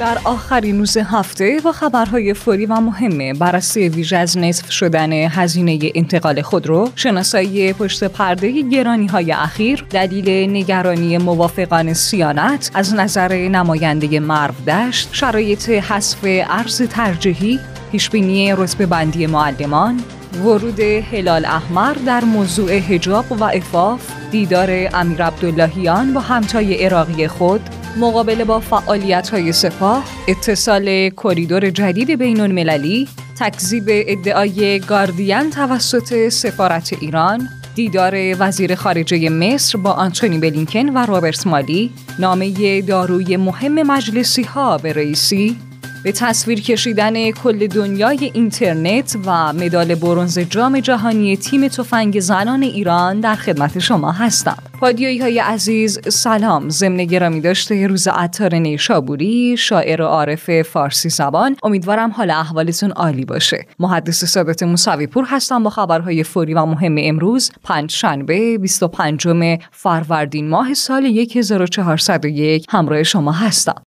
در آخرین روز هفته با خبرهای فوری و مهمه بررسی ویژه از نصف شدن هزینه انتقال خودرو شناسایی پشت پرده گرانی های اخیر دلیل نگرانی موافقان سیانت از نظر نماینده مرو دشت شرایط حذف ارز ترجیحی پیشبینی رتبه بندی معلمان ورود هلال احمر در موضوع حجاب و افاف دیدار امیر عبداللهیان با همتای عراقی خود مقابله با فعالیت سپاه اتصال کریدور جدید بین المللی تکذیب ادعای گاردین توسط سفارت ایران دیدار وزیر خارجه مصر با آنتونی بلینکن و رابرت مالی نامه داروی مهم مجلسی ها به رئیسی به تصویر کشیدن کل دنیای اینترنت و مدال برنز جام جهانی تیم تفنگ زنان ایران در خدمت شما هستم. پادیایی های عزیز سلام. ضمن گرامی داشت روز عطار نیشابوری شاعر و عارف فارسی زبان. امیدوارم حال احوالتون عالی باشه. محدث سادات موسوی پور هستم با خبرهای فوری و مهم امروز پنج شنبه 25 فروردین ماه سال 1401 همراه شما هستم.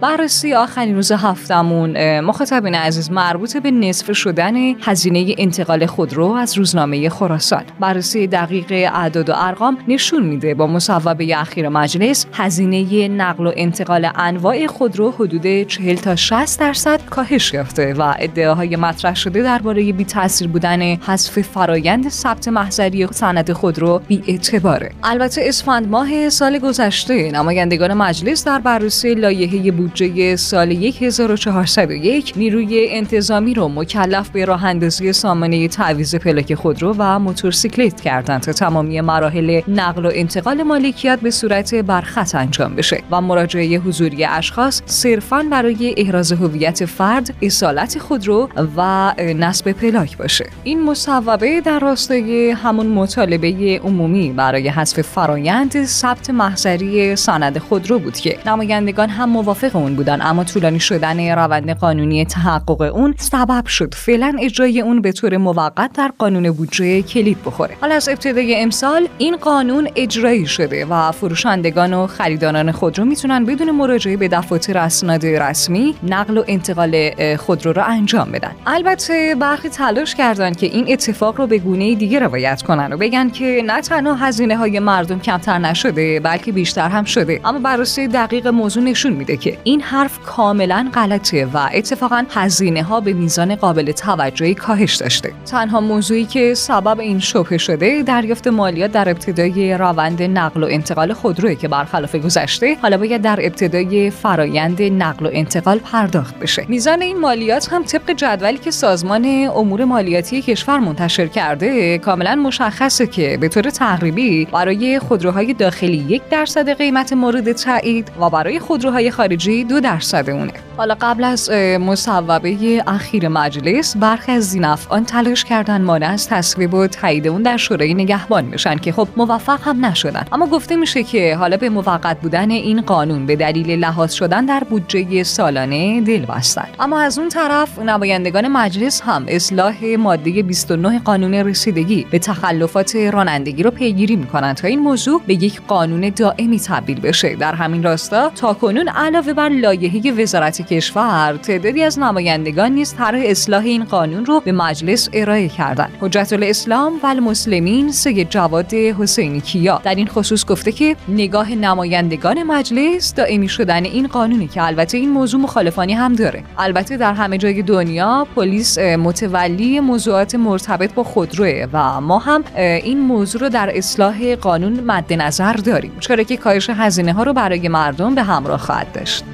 بررسی آخرین روز هفتمون مخاطبین عزیز مربوط به نصف شدن هزینه انتقال خودرو از روزنامه خراسان. بررسی دقیق اعداد و ارقام نشون میده با مصوبه اخیر مجلس هزینه نقل و انتقال انواع خودرو حدود 40 تا 60 درصد کاهش یافته و ادعاهای مطرح شده درباره بی تاثیر بودن حذف فرایند ثبت محضری سند خودرو بی اعتباره. البته اسفند ماه سال گذشته نمایندگان مجلس در بررسی لایحه بودجه سال 1401 نیروی انتظامی رو مکلف به راه اندازی سامانه تعویض پلاک خودرو و موتورسیکلت کردند تا تمامی مراحل نقل و انتقال مالکیت به صورت برخط انجام بشه و مراجعه حضوری اشخاص صرفا برای احراز هویت فرد، اصالت خودرو و نصب پلاک باشه. این مصوبه در راستای همون مطالبه عمومی برای حذف فرایند ثبت محضری سند خودرو بود که نمایندگان هم موافق اون بودن اما طولانی شدن روند قانونی تحقق اون سبب شد. فعلا اجرای اون به طور موقت در قانون بودجه کلید بخوره. حالا از ابتدای امسال این قانون اجرایی شده و فروشندگان و خریداران خودرو می‌تونن بدون مراجعه به دفاتر اسناد رسمی نقل و انتقال خودرو رو انجام بدن. البته برخی تلاش کردن که این اتفاق رو به گونه دیگه روایت کنن و بگن که نه تنها هزینه های مردم کمتر نشده بلکه بیشتر هم شده. اما بررسی دقیق موضوع نشون میده که این حرف کاملا غلطه و اتفاقا هزینه ها به میزان قابل توجهی کاهش داشته. تنها موضوعی که سبب این شبهه شده دریافت مالیات در ابتدای روند نقل و انتقال خودروی که برخلاف گذشته حالا باید در ابتدای فرایند نقل و انتقال پرداخت بشه. میزان این مالیات هم طبق جدولی که سازمان امور مالیاتی کشور منتشر کرده کاملا مشخصه که به طور تقریبی برای خودروهای داخلی یک درصد قیمت مورد تایید و برای خودروهای خارجی دو درصد اونه. حالا قبل از مصوبه اخیر مجلس برخی از زینفعان تلاش کردن مانع از تصویب و تایید اون در شورای نگهبان بشن که خب موفق هم نشدن. اما گفته میشه که حالا به موقت بودن این قانون به دلیل لحاظ شدن در بودجه سالانه دل بستن اما از اون طرف نمایندگان مجلس هم اصلاح ماده 29 قانون رسیدگی به تخلفات رانندگی رو پیگیری می‌کنن تا این موضوع به یک قانون دائمی تبدیل بشه. در همین راستا تاکنون علاوه بر لایحه وزارت کشور تعدادی از نمایندگان نیز طرح اصلاح این قانون رو به مجلس ارائه کردند. حجت الاسلام و المسلمین سید جواد حسینی کیا. در این خصوص گفته که نگاه نمایندگان مجلس دائمی شدن این قانونی که البته این موضوع مخالفانی هم داره. البته در همه جای دنیا پلیس متولی موضوعات مرتبط با خودروه و ما هم این موضوع رو در اصلاح قانون مد نظر داریم. چرا که کاهش هزینه ها رو برای مردم به همراه خواهد داشت.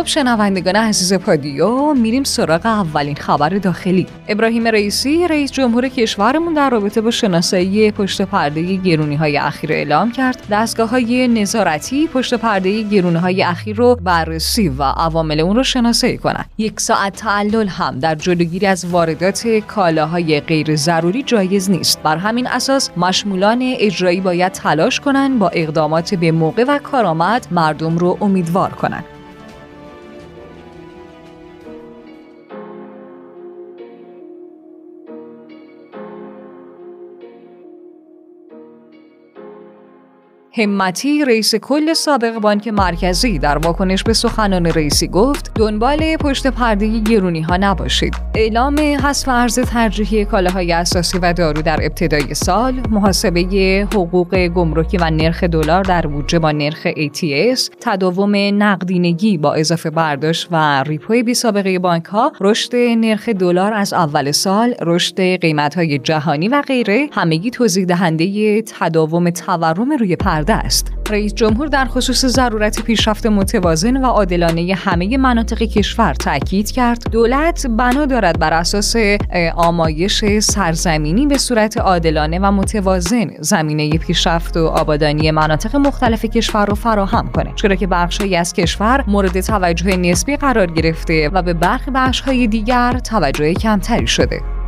خب شنوندگان عزیز پادیو میریم سراغ اولین خبر داخلی. ابراهیم رئیسی رئیس جمهور کشورمون در رابطه با شناسایی پشت پرده گرونی های اخیر اعلام کرد. دستگاه های نظارتی پشت پرده گرونی های اخیر رو بررسی و عوامل اون رو شناسایی کنند یک ساعت تعلل هم در جلوگیری از واردات کالاهای غیر ضروری جایز نیست. بر همین اساس مشمولان اجرایی باید تلاش کنند با اقدامات به موقع و کارآمد مردم رو امیدوار کنند همتی رئیس کل سابق بانک مرکزی در واکنش به سخنان رئیسی گفت دنبال پشت پرده گرونی ها نباشید. اعلام حذف ارز ترجیحی کالاهای اساسی و دارو در ابتدای سال محاسبه حقوق گمرکی و نرخ دلار در بودجه با نرخ ATS تداوم نقدینگی با اضافه برداشت و ریپوی بی سابقه بانک ها رشد نرخ دلار از اول سال رشد قیمت های جهانی و غیره همگی توضیح دهنده تداوم تورم روی پرده است. رئیس جمهور در خصوص ضرورت پیشرفت متوازن و عادلانه همه مناطق کشور تاکید کرد. دولت بنا دارد بر اساس آمایش سرزمینی به صورت عادلانه و متوازن زمینه پیشرفت و آبادانی مناطق مختلف کشور را فراهم کنه چرا که بخشهایی از کشور مورد توجه نسبی قرار گرفته و به برخی بخشهای دیگر توجه کمتری شده.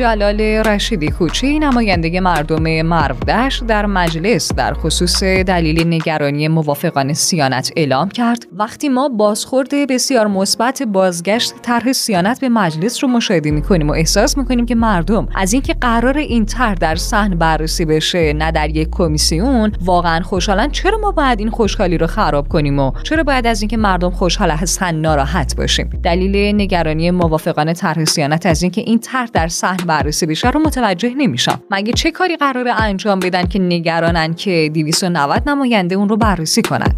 جلال رشیدی کوچی نماینده مردم مرودش در مجلس در خصوص دلیل نگرانی موافقان سیانت اعلام کرد. وقتی ما بازخورد بسیار مثبت بازگشت طرح سیانت به مجلس رو مشاهده می‌کنیم و احساس می‌کنیم که مردم از اینکه قرار این طرح در صحن بررسی بشه نه در یک کمیسیون واقعا خوشحالن. چرا ما باید این خوشحالی رو خراب کنیم و چرا باید از اینکه مردم خوشحال هستن ناراحت باشیم؟ دلیل نگرانی موافقان طرح سیانت از اینکه این طرح در صحن بررسی بشه رو متوجه نمیشم. مگه چه کاری قراره انجام بدن که نگرانن که 290 نماینده اون رو بررسی کنن؟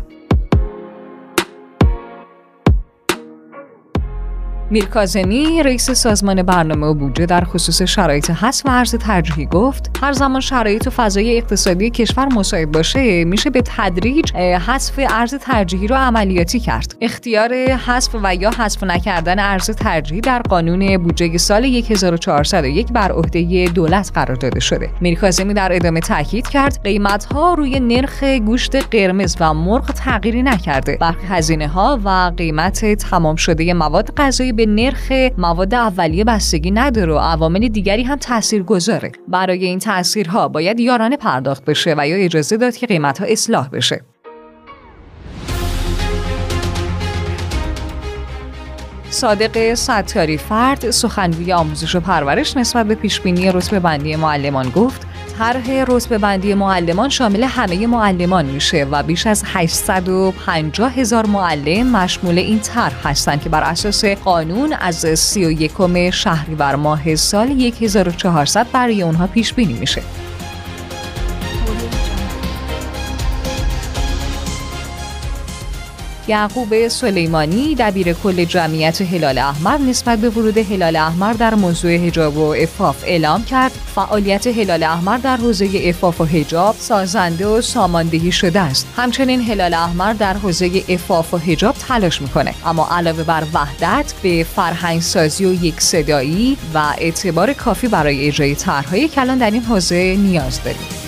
میرکازمی رئیس سازمان برنامه و بودجه در خصوص شرایط حذف و ارز ترجیحی گفت هر زمان شرایط و فضای اقتصادی کشور مساعد باشه میشه به تدریج حذف ارز ترجیحی رو عملیاتی کرد. اختیار حذف و یا حذف نکردن ارز ترجیحی در قانون بودجه سال 1401 بر عهده دولت قرار داده شده. میرکازمی در ادامه تاکید کرد قیمت ها روی نرخ گوشت قرمز و مرغ تغییری نکرده. برخی هزینه ها و قیمت تمام شده مواد غذایی به نرخ مواد اولیه بستگی نداره و عوامل دیگری هم تاثیر گذاره برای این تاثیرها باید یارانه پرداخت بشه و یا اجازه داد که قیمت ها اصلاح بشه. صادق ستاری فرد سخنگوی آموزش و پرورش نسبت به پیشبینی رتبه بندی معلمان گفت طرح رتبه بندی معلمان شامل همه معلمان میشه و بیش از 850 هزار معلم مشمول این طرح هستند که بر اساس قانون از 31 شهریور ماه سال 1400 برای اونها پیش بینی میشه. یعقوب سلیمانی دبیر کل جمعیت هلال احمر نسبت به ورود هلال احمر در موضوع حجاب و افاف اعلام کرد. فعالیت هلال احمر در حوزه افاف و حجاب سازنده و ساماندهی شده است. همچنین هلال احمر در حوزه افاف و حجاب تلاش می‌کنه. اما علاوه بر وحدت به فرهنگ سازی و یک صدایی و اعتبار کافی برای اجرای طرحهای کلان در این حوزه نیاز داریم.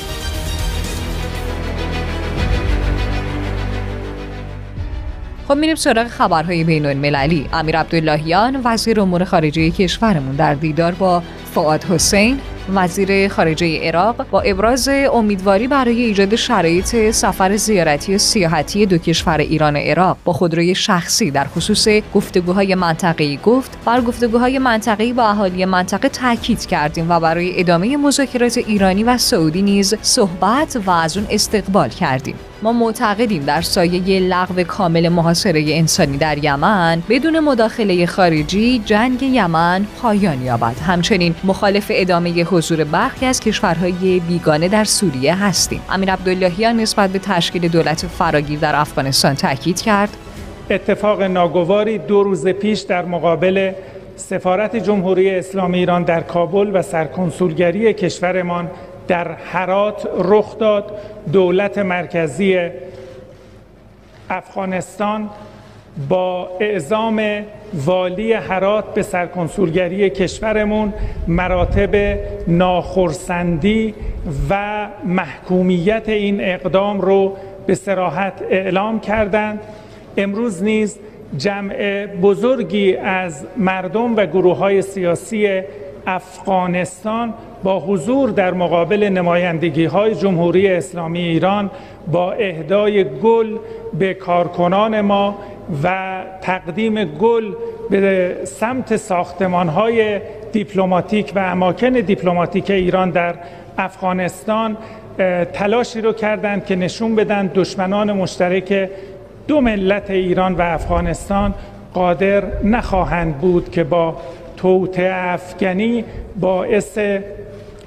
خب میریم سراغ خبرهای بین المللی. امیر عبداللهیان وزیر امور خارجه کشورمون در دیدار با فعاد حسین وزیر خارجه عراق با ابراز امیدواری برای ایجاد شرایط سفر زیارتی و سیاحتی دو کشور ایران و عراق. با خودروی شخصی در خصوص گفتگوهای منطقه‌ای گفت بر گفتگوهای منطقه‌ای با اهالی منطقه تاکید کردیم و برای ادامه مذاکرات ایرانی و سعودی نیز صحبت و از اون استقبال کردیم. ما معتقدیم در سایه لغو کامل محاصره انسانی در یمن بدون مداخله خارجی جنگ یمن پایان یابد. همچنین مخالف ادامه حضور برخی از کشورهای بیگانه در سوریه هستیم. امیر عبداللهیان نسبت به تشکیل دولت فراگیر در افغانستان تاکید کرد. اتفاق ناگواری دو روز پیش در مقابل سفارت جمهوری اسلامی ایران در کابل و سرکنسولگری کشورمان در حرات رخ داد. دولت مرکزی افغانستان با اعزام والی حرات به سرکنسولگری کشورمون مراتب ناخرسندی و محکومیت این اقدام رو به سراحت اعلام کردند. امروز نیز جمع بزرگی از مردم و گروه های سیاسی افغانستان با حضور در مقابل نمایندگی های جمهوری اسلامی ایران با اهدای گل به کارکنان ما و تقدیم گل به سمت ساختمان های دیپلماتیک و اماکن دیپلماتیک ایران در افغانستان تلاشی رو کردند که نشون بدن دشمنان مشترک دو ملت ایران و افغانستان قادر نخواهند بود که با توت افغانی باعث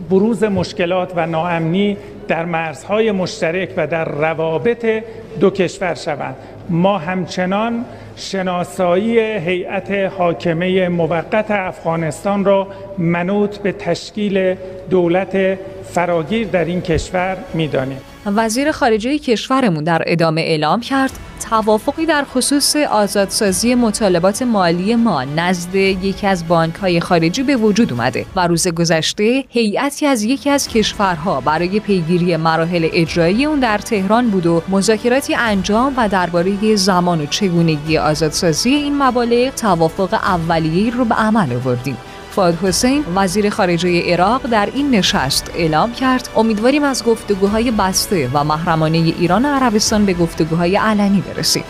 بروز مشکلات و ناامنی در مرزهای مشترک و در روابط دو کشور شوند. ما همچنان شناسایی هیئت حاکمه موقت افغانستان را منوط به تشکیل دولت فراگیر در این کشور می‌دانیم. وزیر خارجه کشورمون در ادامه اعلام کرد توافقی در خصوص آزادسازی مطالبات مالی ما نزد یکی از بانک های خارجی به وجود اومده و روز گذشته هیئتی از یکی از کشورها برای پیگیری مراحل اجرایی اون در تهران بود و مذاکراتی انجام و درباره زمان و چگونگی آزادسازی این مبالغ توافق اولیه رو به عمل آوردیم. فاد حسین وزیر خارجه عراق در این نشست اعلام کرد. امیدواریم از گفتگوهای بسته و محرمانه ایران و عربستان به گفتگوهای علنی برسیم.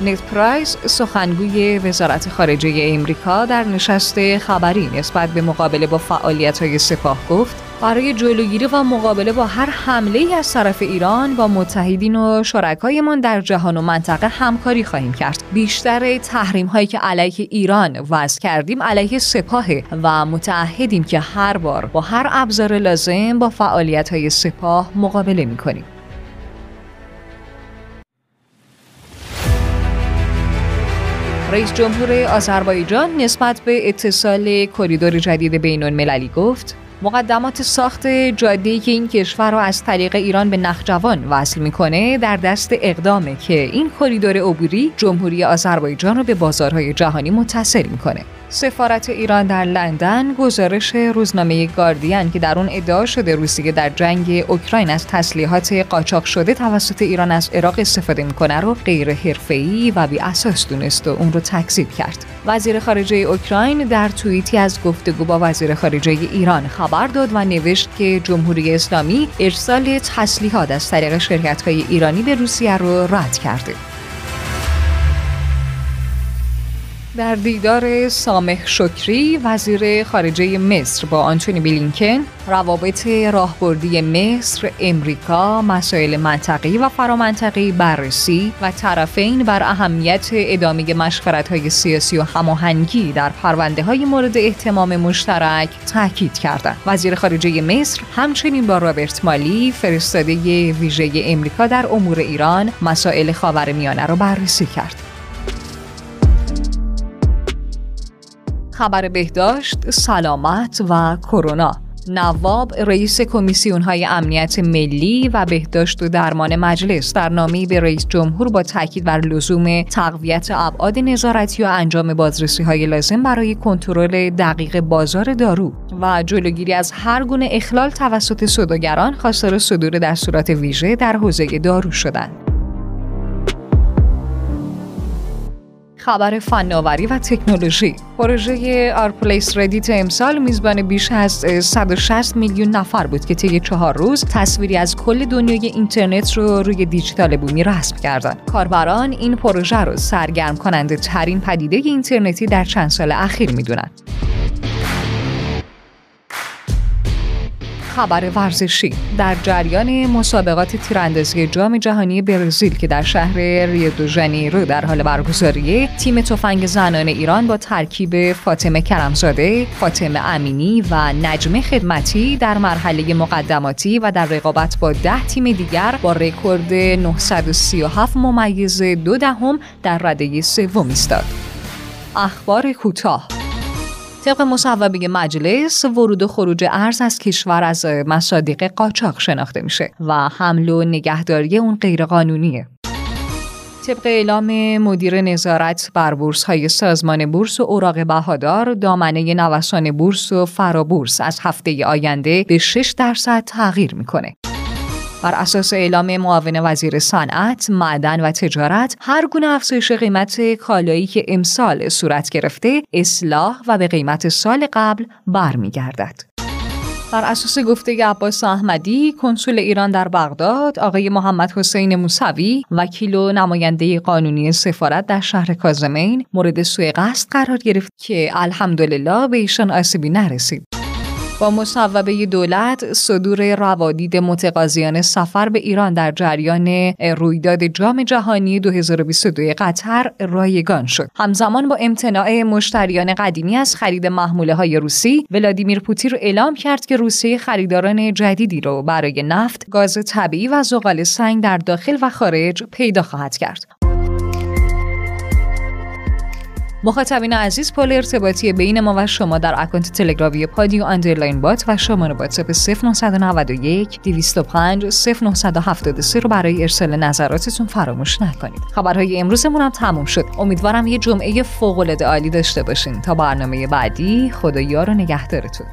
نیت پرایس سخنگوی وزارت خارجه امریکا در نشست خبری نسبت به مقابله با فعالیت های سپاه گفت برای جلوگیری و مقابله با هر حمله از طرف ایران با متحدین و شرکایمان در جهان و منطقه همکاری خواهیم کرد. بیشتر تحریم هایی که علیه ایران وضع کردیم علیه سپاه و متعهدیم که هر بار با هر ابزار لازم با فعالیت های سپاه مقابله می کنیم. رئیس جمهور آذربایجان نسبت به اتصال کریدور جدید بین المللی گفت مقدمات ساخت جاده‌ای که این کشور را از طریق ایران به نخجوان وصل می‌کنه در دست اقدامه که این کریدور عبوری جمهوری آذربایجان رو به بازارهای جهانی متصل می‌کنه. سفارت ایران در لندن گزارش روزنامه گاردین که در اون ادعا شده روسیه در جنگ اوکراین از تسلیحات قاچاق شده توسط ایران از عراق استفاده می‌کنه رو غیر حرفه‌ای و بی اساس دونست و اون رو تکذیب کرد. وزیر خارجه اوکراین در توییتی از گفتگو با وزیر خارجه ایران خبر داد و نوشت که جمهوری اسلامی ارسال تسلیحات از طریق شرکت‌های ایرانی به روسیه رو رد کرده. در دیدار سامح شکری وزیر خارجه مصر با آنتونی بلینکن روابط راهبردی مصر، امریکا، مسائل منطقی و فرامنطقی بررسی و طرفین بر اهمیت ادامه های سیاسی و هماهنگی در پرونده های مورد احتمام مشترک تاکید کردند. وزیر خارجه مصر همچنین با رابرت مالی فرستاده ویژه امریکا در امور ایران مسائل خاورمیانه را بررسی کرد. خبر بهداشت، سلامت و کرونا نواب رئیس کمیسیون های امنیت ملی و بهداشت و درمان مجلس در نامی به رئیس جمهور با تاکید بر لزوم تقویت ابعاد نظارتی و انجام بازرسی های لازم برای کنترل دقیق بازار دارو و جلوگیری از هر گونه اخلال توسط سوداگران خواستار صدور دستورات ویژه در حوزه دارو شدند. خبر فناوری و تکنولوژی پروژه r/place Reddit امسال میزبان بیش از 160 میلیون نفر بود که طی چهار روز تصویری از کل دنیای اینترنت رو روی دیجیتال بومی رسم کردند. کاربران این پروژه رو سرگرم کننده ترین پدیده اینترنتی در چند سال اخیر می‌دونند. خبر ورزشی در جریان مسابقات تیراندازی جام جهانی برزیل که در شهر ریو دو ژانیرو در حال برگزاریه تیم تفنگ زنان ایران با ترکیب فاطمه کرمزاده، فاطمه امینی و نجمه خدمتی در مرحله مقدماتی و در رقابت با ده تیم دیگر با رکورد 937 ممیز دو دهم در رده سوم ایستاد. اخبار کوتاه طبق مصوبه مجلس ورود و خروج ارز از کشور از مصادیق قاچاق شناخته میشه و حمل و نگهداری اون غیرقانونیه طبق اعلام مدیر نظارت بر بورس های سازمان بورس و اوراق بهادار دامنه نوسان بورس و فرابورس از هفته آینده به 6 درصد تغییر می‌کنه. بر اساس اعلام معاون وزیر صنعت، معدن و تجارت، هر گونه افزایش قیمت کالایی که امسال صورت گرفته، اصلاح و به قیمت سال قبل برمیگردد. بر اساس گفته عباس احمدی کنسول ایران در بغداد آقای محمد حسین موسوی وکیل و نماینده قانونی سفارت در شهر کازمین مورد سوء قصد قرار گرفت که الحمدلله به ایشان آسیبی نرسید با مصوبه دولت صدور روادید متقاضیان سفر به ایران در جریان رویداد جام جهانی 2022 قطر رایگان شد. همزمان با امتناع مشتریان قدیمی از خرید محموله های روسی، ولادیمیر پوتین اعلام کرد که روسیه خریداران جدیدی رو برای نفت، گاز طبیعی و زغال سنگ در داخل و خارج پیدا خواهد کرد. مخاطبین عزیز پل ارتباطی بین ما و شما در اکانت تلگرامی پادیو underline bot و شماره واتساپ 0991 205 0973 رو برای ارسال نظراتتون فراموش نکنید. خبرهای امروزمون هم تموم شد. امیدوارم یه جمعه فوق العاده عالی داشته باشین تا برنامه بعدی خدا یار و نگهدارتون.